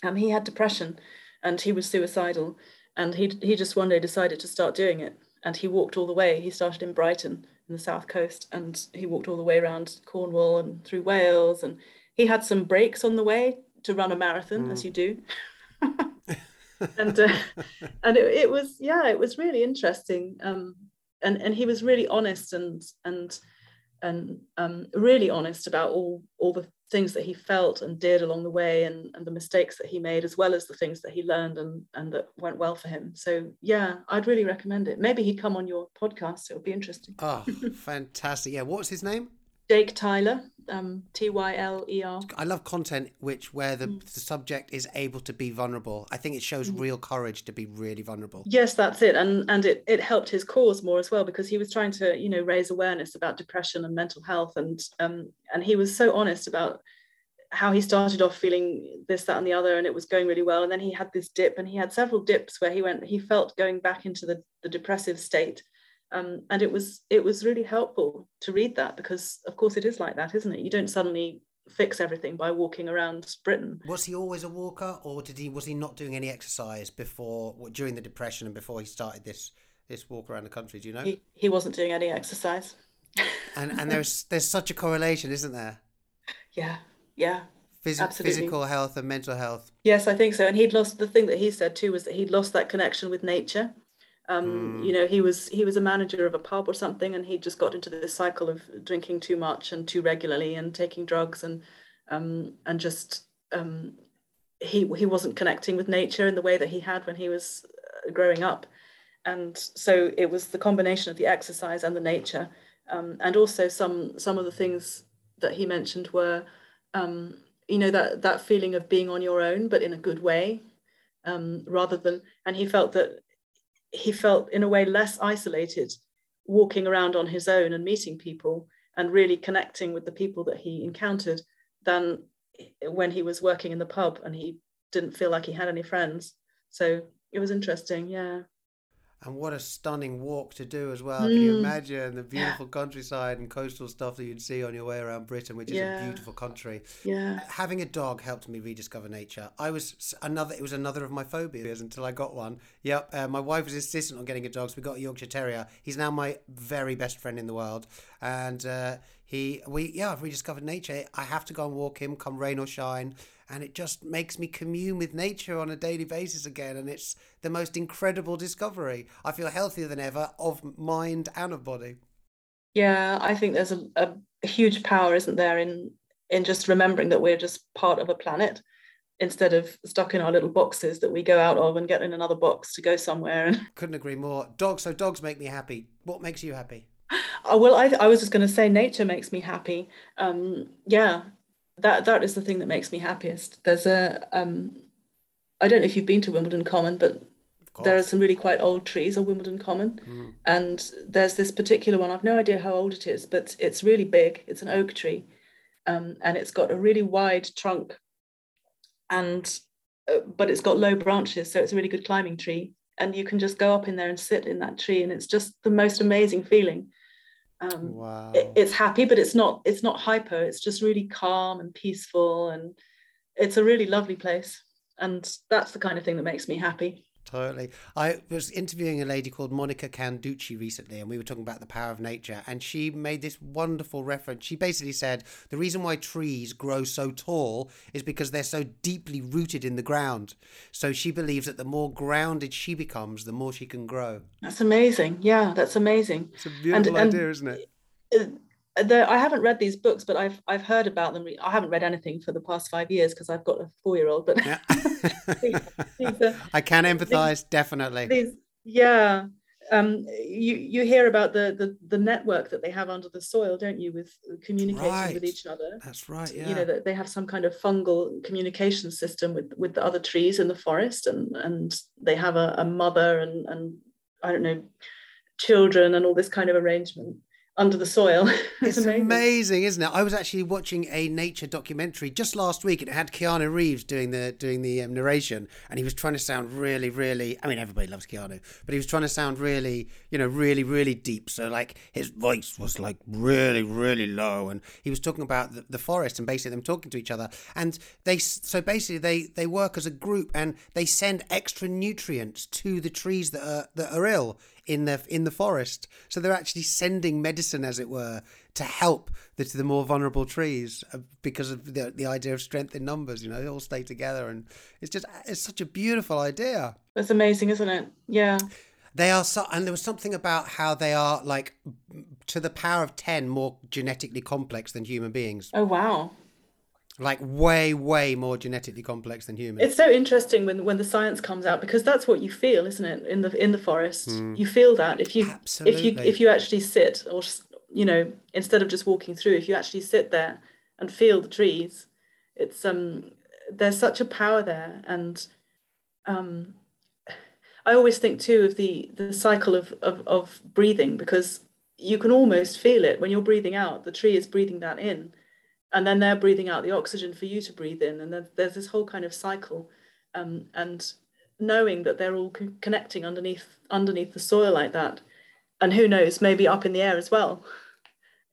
Speaker 3: um he had depression and he was suicidal and he he just one day decided to start doing it. And he walked all the way. He started in brighton in the south coast and he walked all the way around cornwall and through wales. And he had some breaks on the way to run a marathon mm. as you do. [LAUGHS] And uh, and it, it was yeah it was really interesting um and and he was really honest and and and um, really honest about all all the things that he felt and did along the way and, and the mistakes that he made as well as the things that he learned and and that went well for him. So yeah i'd really recommend it. Maybe he'd come on your podcast. It would be interesting.
Speaker 1: Oh fantastic. Yeah what's his name?
Speaker 3: Jake Tyler, um, T Y L E R.
Speaker 1: I love content which where the, mm. the subject is able to be vulnerable. I think it shows mm. real courage to be really vulnerable.
Speaker 3: Yes, that's it, and and it it helped his cause more as well because he was trying to you know raise awareness about depression and mental health, and um and he was so honest about how he started off feeling this that and the other and it was going really well and then he had this dip and he had several dips where he went he felt going back into the, the depressive state um, and it was it was really helpful to read that because of course it is like that isn't it? You don't suddenly fix everything by walking around britain.
Speaker 1: Was he always a walker or did he was he not doing any exercise before during the depression and before he started this this walk around the country do you know?
Speaker 3: He, he wasn't doing any exercise. [LAUGHS]
Speaker 1: And and there's there's such a correlation isn't there?
Speaker 3: Yeah yeah
Speaker 1: Phys- physical health and mental health.
Speaker 3: Yes i think so. And he'd lost the thing that he said too was that he'd lost that connection with nature um, mm. You know, he was he was a manager of a pub or something, and he just got into this cycle of drinking too much and too regularly, and taking drugs, and um, and just um, he he wasn't connecting with nature in the way that he had when he was uh, growing up, and so it was the combination of the exercise and the nature, um, and also some some of the things that he mentioned were, um, you know, that that feeling of being on your own, but in a good way, um, rather than, and he felt that he felt in a way less isolated walking around on his own and meeting people and really connecting with the people that he encountered than when he was working in the pub and he didn't feel like he had any friends. So it was interesting yeah
Speaker 1: and what a stunning walk to do as well. Mm. Can you mm. imagine the beautiful yeah. countryside and coastal stuff that you'd see on your way around Britain, which is yeah. a beautiful country.
Speaker 3: Yeah.
Speaker 1: Having a dog helped me rediscover nature. I was another. It was another of my phobias until I got one. Yep. Uh, my wife was insistent on getting a dog, so we got a Yorkshire Terrier. He's now my very best friend in the world, and uh, he we yeah I've rediscovered nature. I have to go and walk him, come rain or shine and it just makes me commune with nature on a daily basis again and it's the most incredible discovery. I feel healthier than ever of mind and of body.
Speaker 3: Yeah i think there's a, a huge power isn't there in in just remembering that we're just part of a planet instead of stuck in our little boxes that we go out of and get in another box to go somewhere and [LAUGHS]
Speaker 1: couldn't agree more. Dogs so dogs make me happy. What makes you happy?
Speaker 3: Oh, well I, I was just going to say nature makes me happy. Um yeah that that is the thing that makes me happiest. There's a um, I don't know if you've been to Wimbledon Common, but there are some really quite old trees on Wimbledon Common, mm. and there's this particular one. I've no idea how old it is, but it's really big. It's an oak tree, um, and it's got a really wide trunk, and uh, but it's got low branches, so it's a really good climbing tree. And you can just go up in there and sit in that tree, and it's just the most amazing feeling. Um,
Speaker 1: Wow.
Speaker 3: it- it's happy, but it's not it's not hyper. It's just really calm and peaceful, and it's a really lovely place. And that's the kind of thing that makes me happy.
Speaker 1: Totally. I was interviewing a lady called Monica Canducci recently, and we were talking about the power of nature. And she made this wonderful reference. She basically said the reason why trees grow so tall is because they're so deeply rooted in the ground. So she believes that the more grounded she becomes, the more she can grow.
Speaker 3: That's amazing. Yeah, that's amazing.
Speaker 1: It's a beautiful
Speaker 3: and-
Speaker 1: idea, isn't it?
Speaker 3: The, I haven't read these books, but I've I've heard about them. I haven't read anything for the past five years because I've got a four year old. But
Speaker 1: Yeah. [LAUGHS]
Speaker 3: these are-
Speaker 1: I can empathise, definitely.
Speaker 3: these, yeah, um, you you hear about the, the the network that they have under the soil, don't you, with communicating
Speaker 1: Right.
Speaker 3: with each other.
Speaker 1: That's right, yeah.
Speaker 3: You know that they have some kind of fungal communication system with with the other trees in the forest, and and they have a, a mother and and I don't know children and all this kind of arrangement under the soil. [LAUGHS]
Speaker 1: It's amazing. isn't it? I was actually watching a nature documentary just last week, and it had Keanu Reeves doing the doing the um, narration, and he was trying to sound really, really. I mean, everybody loves Keanu, but he was trying to sound really, you know, really, really deep. So like his voice was like really, really low, and he was talking about the, the forest and basically them talking to each other. And they so basically they they work as a group, and they send extra nutrients to the trees that are that are ill in the in the forest. So they're actually sending medicine, as it were, to help the the more vulnerable trees uh, because of the the idea of strength in numbers. You know, they all stay together, and it's just it's such a beautiful idea.
Speaker 3: That's amazing, isn't it? Yeah.
Speaker 1: They are so, and there was something about how they are like to the power of ten more genetically complex than human beings.
Speaker 3: Oh wow.
Speaker 1: Like way, way more genetically complex than humans.
Speaker 3: It's so interesting when when the science comes out because that's what you feel, isn't it? In the in the forest,
Speaker 1: Hmm.
Speaker 3: you feel that if you if you if you actually sit or you know instead of just walking through, if you actually sit there and feel the trees, it's um there's such a power there, and um I always think too of the the cycle of of, of breathing because you can almost feel it when you're breathing out. The tree is breathing that in and then they're breathing out the oxygen for you to breathe in and there's this whole kind of cycle um, and knowing that they're all con- connecting underneath underneath the soil like that and who knows maybe up in the air as well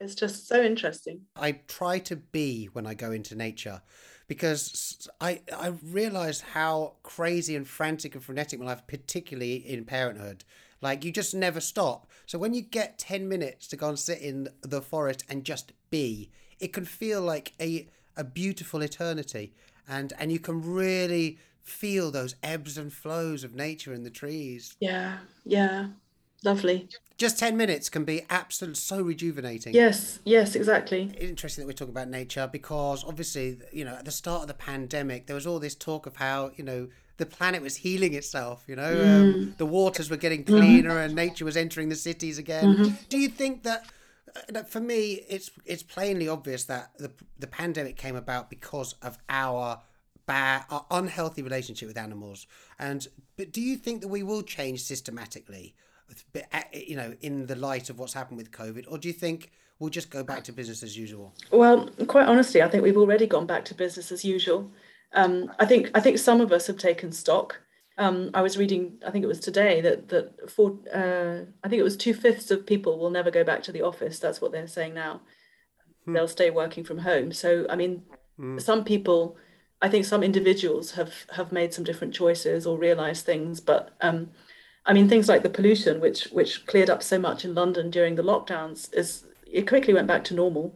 Speaker 3: it's just so interesting
Speaker 1: I try to be when I go into nature because I I realize how crazy and frantic and frenetic my life, particularly in parenthood. Like you just never stop. So when you get ten minutes to go and sit in the forest and just be, it can feel like a a beautiful eternity, and and you can really feel those ebbs and flows of nature in the trees.
Speaker 3: yeah yeah. Lovely.
Speaker 1: Just ten minutes can be absolutely so rejuvenating.
Speaker 3: yes yes exactly.
Speaker 1: It's interesting that we're talking about nature because obviously you know at the start of the pandemic there was all this talk of how you know the planet was healing itself you know um, mm. the waters were getting mm-hmm. cleaner and nature was entering the cities again. Mm-hmm. Do you think that for me it's it's plainly obvious that the the pandemic came about because of our bad our unhealthy relationship with animals and but do you think that we will change systematically uh, you know in the light of what's happened with covid or do you think we'll just go back to business as usual
Speaker 3: Well, quite honestly, I think we've already gone back to business as usual. Um, I think I think some of us have taken stock. Um, I was reading, I think it was today, that that for uh, I think it was two fifths of people will never go back to the office. That's what they're saying now. They'll stay working from home. So I mean, some people, I think some individuals have have made some different choices or realised things, but um, I mean, things like the pollution, which which cleared up so much in London during the lockdowns, is it quickly went back to normal.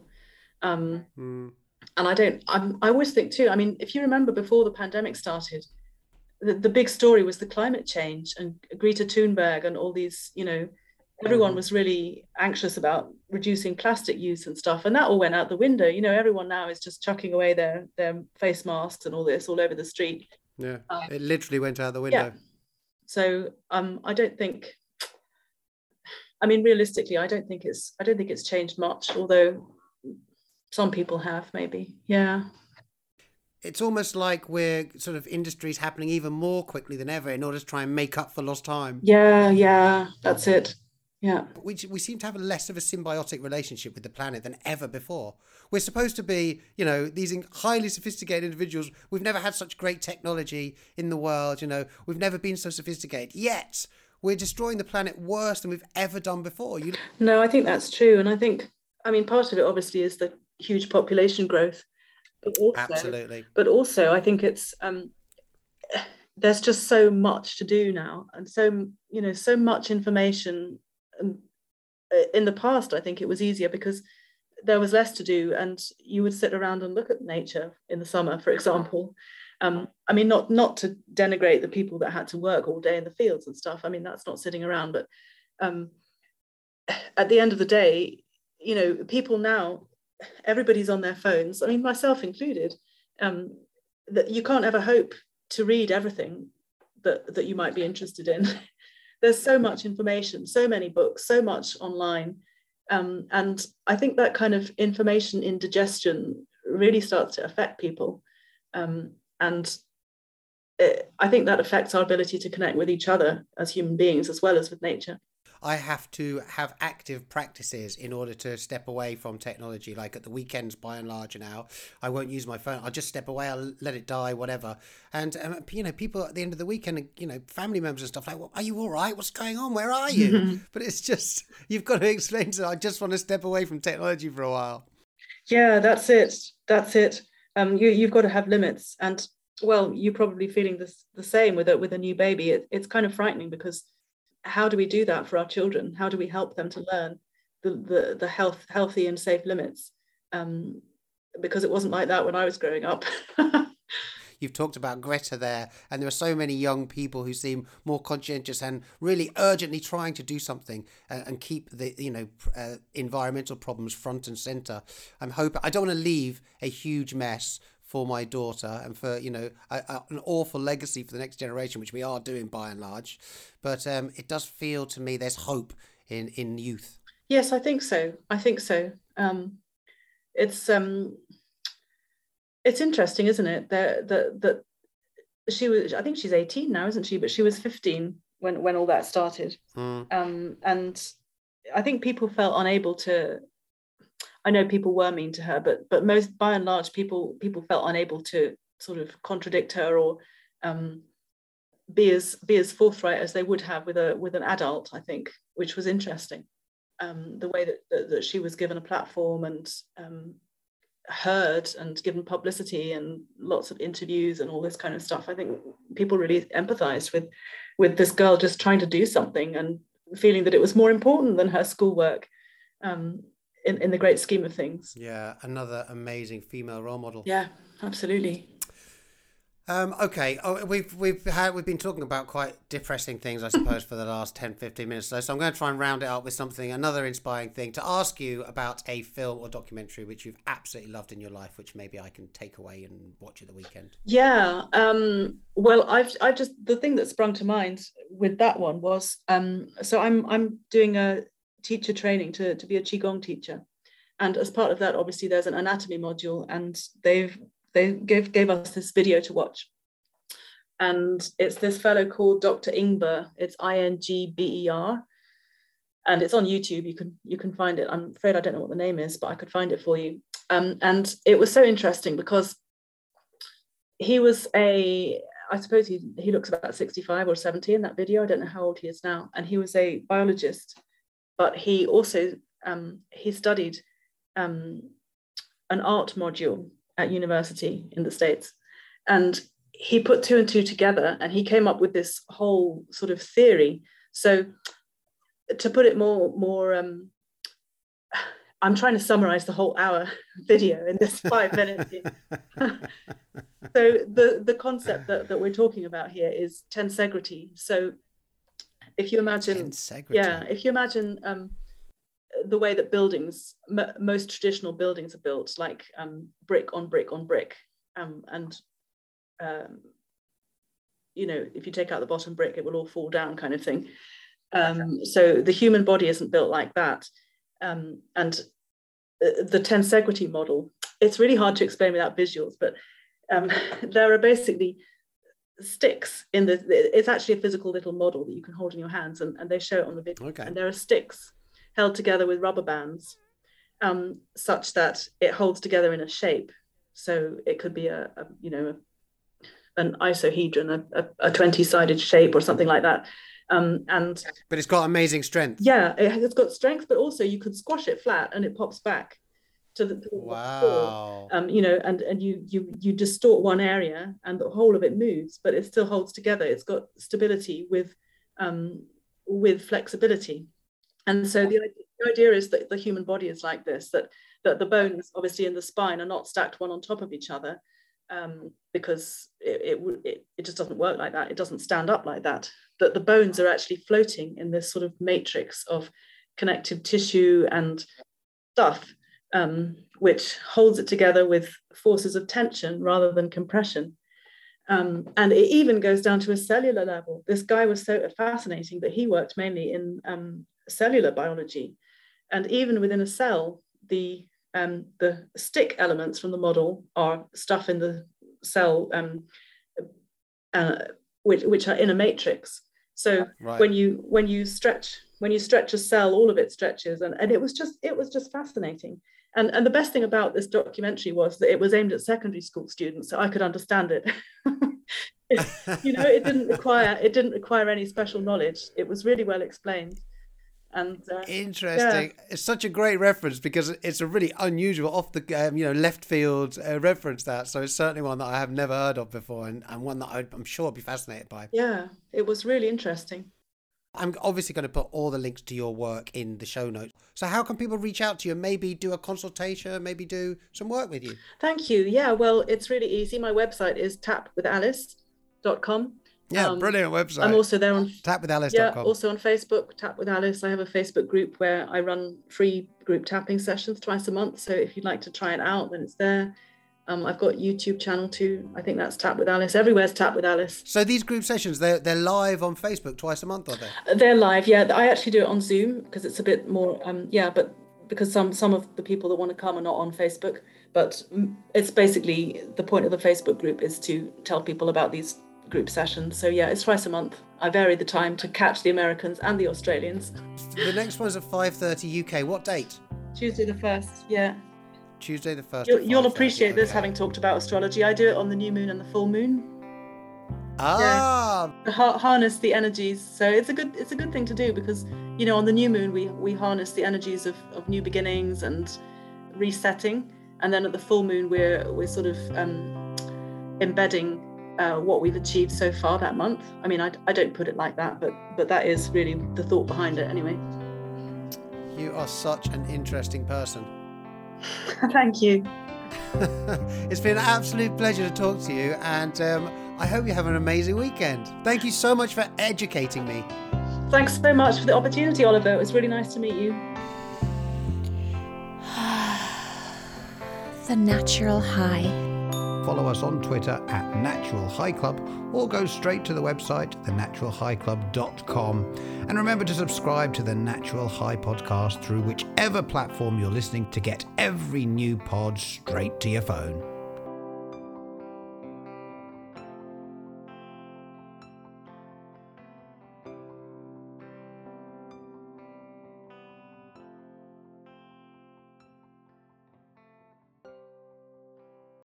Speaker 3: Um, and I don't. I'm, I always think too. I mean, if you remember before the pandemic started, the, the big story was the climate change and Greta Thunberg and all these. You know, everyone was really anxious about reducing plastic use and stuff, and that all went out the window. You know, everyone now is just chucking away their their face masks and all this all over the street.
Speaker 1: Yeah,
Speaker 3: Uh,
Speaker 1: it literally went out the window. yeah.
Speaker 3: So um, I don't think. I mean, realistically, I don't think it's. I don't think it's changed much. Although some people have, maybe. Yeah.
Speaker 1: It's almost like we're sort of industries happening even more quickly than ever in order to try and make up for lost time.
Speaker 3: Yeah. Yeah. That's it. Yeah.
Speaker 1: We, we seem to have less of a symbiotic relationship with the planet than ever before. We're supposed to be, you know, these highly sophisticated individuals. We've never had such great technology in the world, you know, we've never been so sophisticated. Yet, we're destroying the planet worse than we've ever done before. You...
Speaker 3: No, I think that's true. And I think, I mean, part of it obviously is the huge population growth. But also,
Speaker 1: Absolutely.
Speaker 3: But also, I think it's, um, there's just so much to do now and so, you know, so much information. And uh, in the past, I think it was easier because there was less to do and you would sit around and look at nature in the summer, for example. Um, I mean, not not to denigrate the people that had to work all day in the fields and stuff. I mean, that's not sitting around, but um, at the end of the day, you know, people now, everybody's on their phones. I mean, myself included. Um, that you can't ever hope to read everything that that you might be interested in. [LAUGHS] There's so much information, so many books, so much online, um, and I think that kind of information indigestion really starts to affect people. Um, and it, I think that affects our ability to connect with each other as human beings as well as with nature.
Speaker 1: I have to have active practices in order to step away from technology. Like at the weekends, by and large, now I won't use my phone. I'll just step away. I'll let it die, whatever. And um, you know, people at the end of the weekend, you know, family members and stuff like, well, "Are you all right? What's going on? Where are you?" [LAUGHS] but it's just you've got to explain to them. I just want to step away from technology for a while.
Speaker 3: Yeah, that's it. That's it. Um, you you've got to have limits, and well, you're probably feeling this the same with a with a new baby. It, it's kind of frightening because how do we do that for our children? How do we help them to learn the the, the health healthy and safe limits? Um, because it wasn't like that when I was growing up. [LAUGHS]
Speaker 1: You've talked about Greta there, and there are so many young people who seem more conscientious and really urgently trying to do something and, and keep the you know uh, environmental problems front and center. I'm hoping I don't want to leave a huge mess for my daughter and for you know a, a, an awful legacy for the next generation, which we are doing by and large. But um, it does feel to me there's hope in in youth.
Speaker 3: Yes, I think so. I think so. Um, it's um, it's interesting, isn't it? That that that she was. I think she's 18 now, isn't she? But she was 15 when when all that started. Mm. Um, and I think people felt unable to I know people were mean to her, but but most by and large, people people felt unable to sort of contradict her or um, be as be as forthright as they would have with a with an adult. I think, which was interesting. Um, the way that, that, that she was given a platform and um, heard and given publicity and lots of interviews and all this kind of stuff. I think people really empathized with with this girl just trying to do something and feeling that it was more important than her schoolwork. Um, in, in the great scheme of things.
Speaker 1: Yeah, another amazing female role model.
Speaker 3: Yeah, absolutely.
Speaker 1: Um, okay, oh, we've we've had we've been talking about quite depressing things, I suppose, for the last 10, 15 minutes. So, so I'm going to try and round it up with something, another inspiring thing, to ask you about a film or documentary which you've absolutely loved in your life, which maybe I can take away and watch at the weekend.
Speaker 3: Yeah. Um, well, I've I just the thing that sprung to mind with that one was um, so I'm I'm doing a teacher training to, to be a qigong teacher. And as part of that obviously there's an anatomy module and they've they gave, gave us this video to watch. And it's this fellow called dr ingber. It's i-n-g-b-e-r and it's on youtube. You can you can find it. I'm afraid i don't know what the name is but i could find it for you. Um, and it was so interesting because he was a i suppose he, he looks about 65 or 70 in that video. I don't know how old he is now. And he was a biologist but he also um, he studied um, an art module at university in the states. And he put two and two together and he came up with this whole sort of theory. So to put it more more um, i'm trying to summarize the whole hour [LAUGHS] video in this five minutes [LAUGHS] so the the concept that, that we're talking about here is tensegrity. So if you imagine yeah if you imagine um, the way that buildings m- most traditional buildings are built like um, brick on brick on brick um, and um, you know if you take out the bottom brick it will all fall down kind of thing. Um, so the human body isn't built like that. Um, and uh, the tensegrity model it's really hard to explain without visuals but um, [LAUGHS] there are basically sticks in the it's actually a physical little model that you can hold in your hands and, and they show it on the video
Speaker 1: okay.
Speaker 3: and there are sticks held together with rubber bands um, such that it holds together in a shape so it could be a, a you know an isohedron a, a, a 20 sided shape or something like that Um, and
Speaker 1: but it's got amazing strength.
Speaker 3: Yeah, it, has got strength, but also you could squash it flat and it pops back to the,
Speaker 1: wow.
Speaker 3: Um, you know, and and you you you distort one area and the whole of it moves, but it still holds together. It's got stability with um, with flexibility, and so the, the idea is that the human body is like this. That that the bones, obviously in the spine, are not stacked one on top of each other, um, because it, it, it, it just doesn't work like that. It doesn't stand up like that. That the bones are actually floating in this sort of matrix of connective tissue and stuff um, which holds it together with forces of tension rather than compression. Um, and it even goes down to a cellular level. This guy was so fascinating that he worked mainly in um, cellular biology. And even within a cell, the, um, the stick elements from the model are stuff in the cell um, uh, which, which are in a matrix. So right. when you when you stretch when you stretch a cell, all of it stretches, and, and it was just it was just fascinating. And, and the best thing about this documentary was that it was aimed at secondary school students, so I could understand it. [LAUGHS] you know, it didn't require it didn't require any special knowledge. It was really well explained. And uh,
Speaker 1: interesting. Yeah. It's such a great reference because it's a really unusual, off the um, you know left field uh, reference. That so it's certainly one that I have never heard of before, and, and one that I'm sure I'd be fascinated by.
Speaker 3: Yeah, it was really interesting.
Speaker 1: I'm obviously going to put all the links to your work in the show notes. So, how can people reach out to you? And maybe do a consultation, maybe do some work with you?
Speaker 3: Thank you. Yeah, well, it's really easy. My website is tapwithalice.com.
Speaker 1: Yeah, um, brilliant website.
Speaker 3: I'm also there on
Speaker 1: tapwithalice.com.
Speaker 3: Yeah, also on Facebook, Tap with Alice. I have a Facebook group where I run free group tapping sessions twice a month. So if you'd like to try it out, then it's there. Um, I've got YouTube channel too. I think that's Tap with Alice. Everywhere's Tap with Alice.
Speaker 1: So these group sessions, they're they're live on Facebook twice a month, are they?
Speaker 3: Uh, they're live. Yeah, I actually do it on Zoom because it's a bit more. Um, yeah, but because some some of the people that want to come are not on Facebook. But it's basically the point of the Facebook group is to tell people about these group sessions. So yeah, it's twice a month. I vary the time to catch the Americans and the Australians.
Speaker 1: The next one's at 5:30 UK. What date?
Speaker 3: Tuesday the first. Yeah.
Speaker 1: Tuesday the first.
Speaker 3: You'll, you'll appreciate okay. this having talked about astrology. I do it on the new moon and the full moon.
Speaker 1: Ah.
Speaker 3: Yeah. Ha- harness the energies. So it's a good it's a good thing to do because you know on the new moon we we harness the energies of, of new beginnings and resetting, and then at the full moon we're we're sort of um, embedding uh, what we've achieved so far that month. I mean, I, I don't put it like that, but but that is really the thought behind it anyway.
Speaker 1: You are such an interesting person. [LAUGHS]
Speaker 3: Thank you. [LAUGHS]
Speaker 1: it's been an absolute pleasure to talk to you, and um, I hope you have an amazing weekend. Thank you so much for educating me.
Speaker 3: Thanks so much for the opportunity, Oliver. It was really nice to meet you. [SIGHS]
Speaker 2: the natural high
Speaker 1: follow us on Twitter at Natural High Club or go straight to the website, thenaturalhighclub.com. And remember to subscribe to the Natural High podcast through whichever platform you're listening to get every new pod straight to your phone.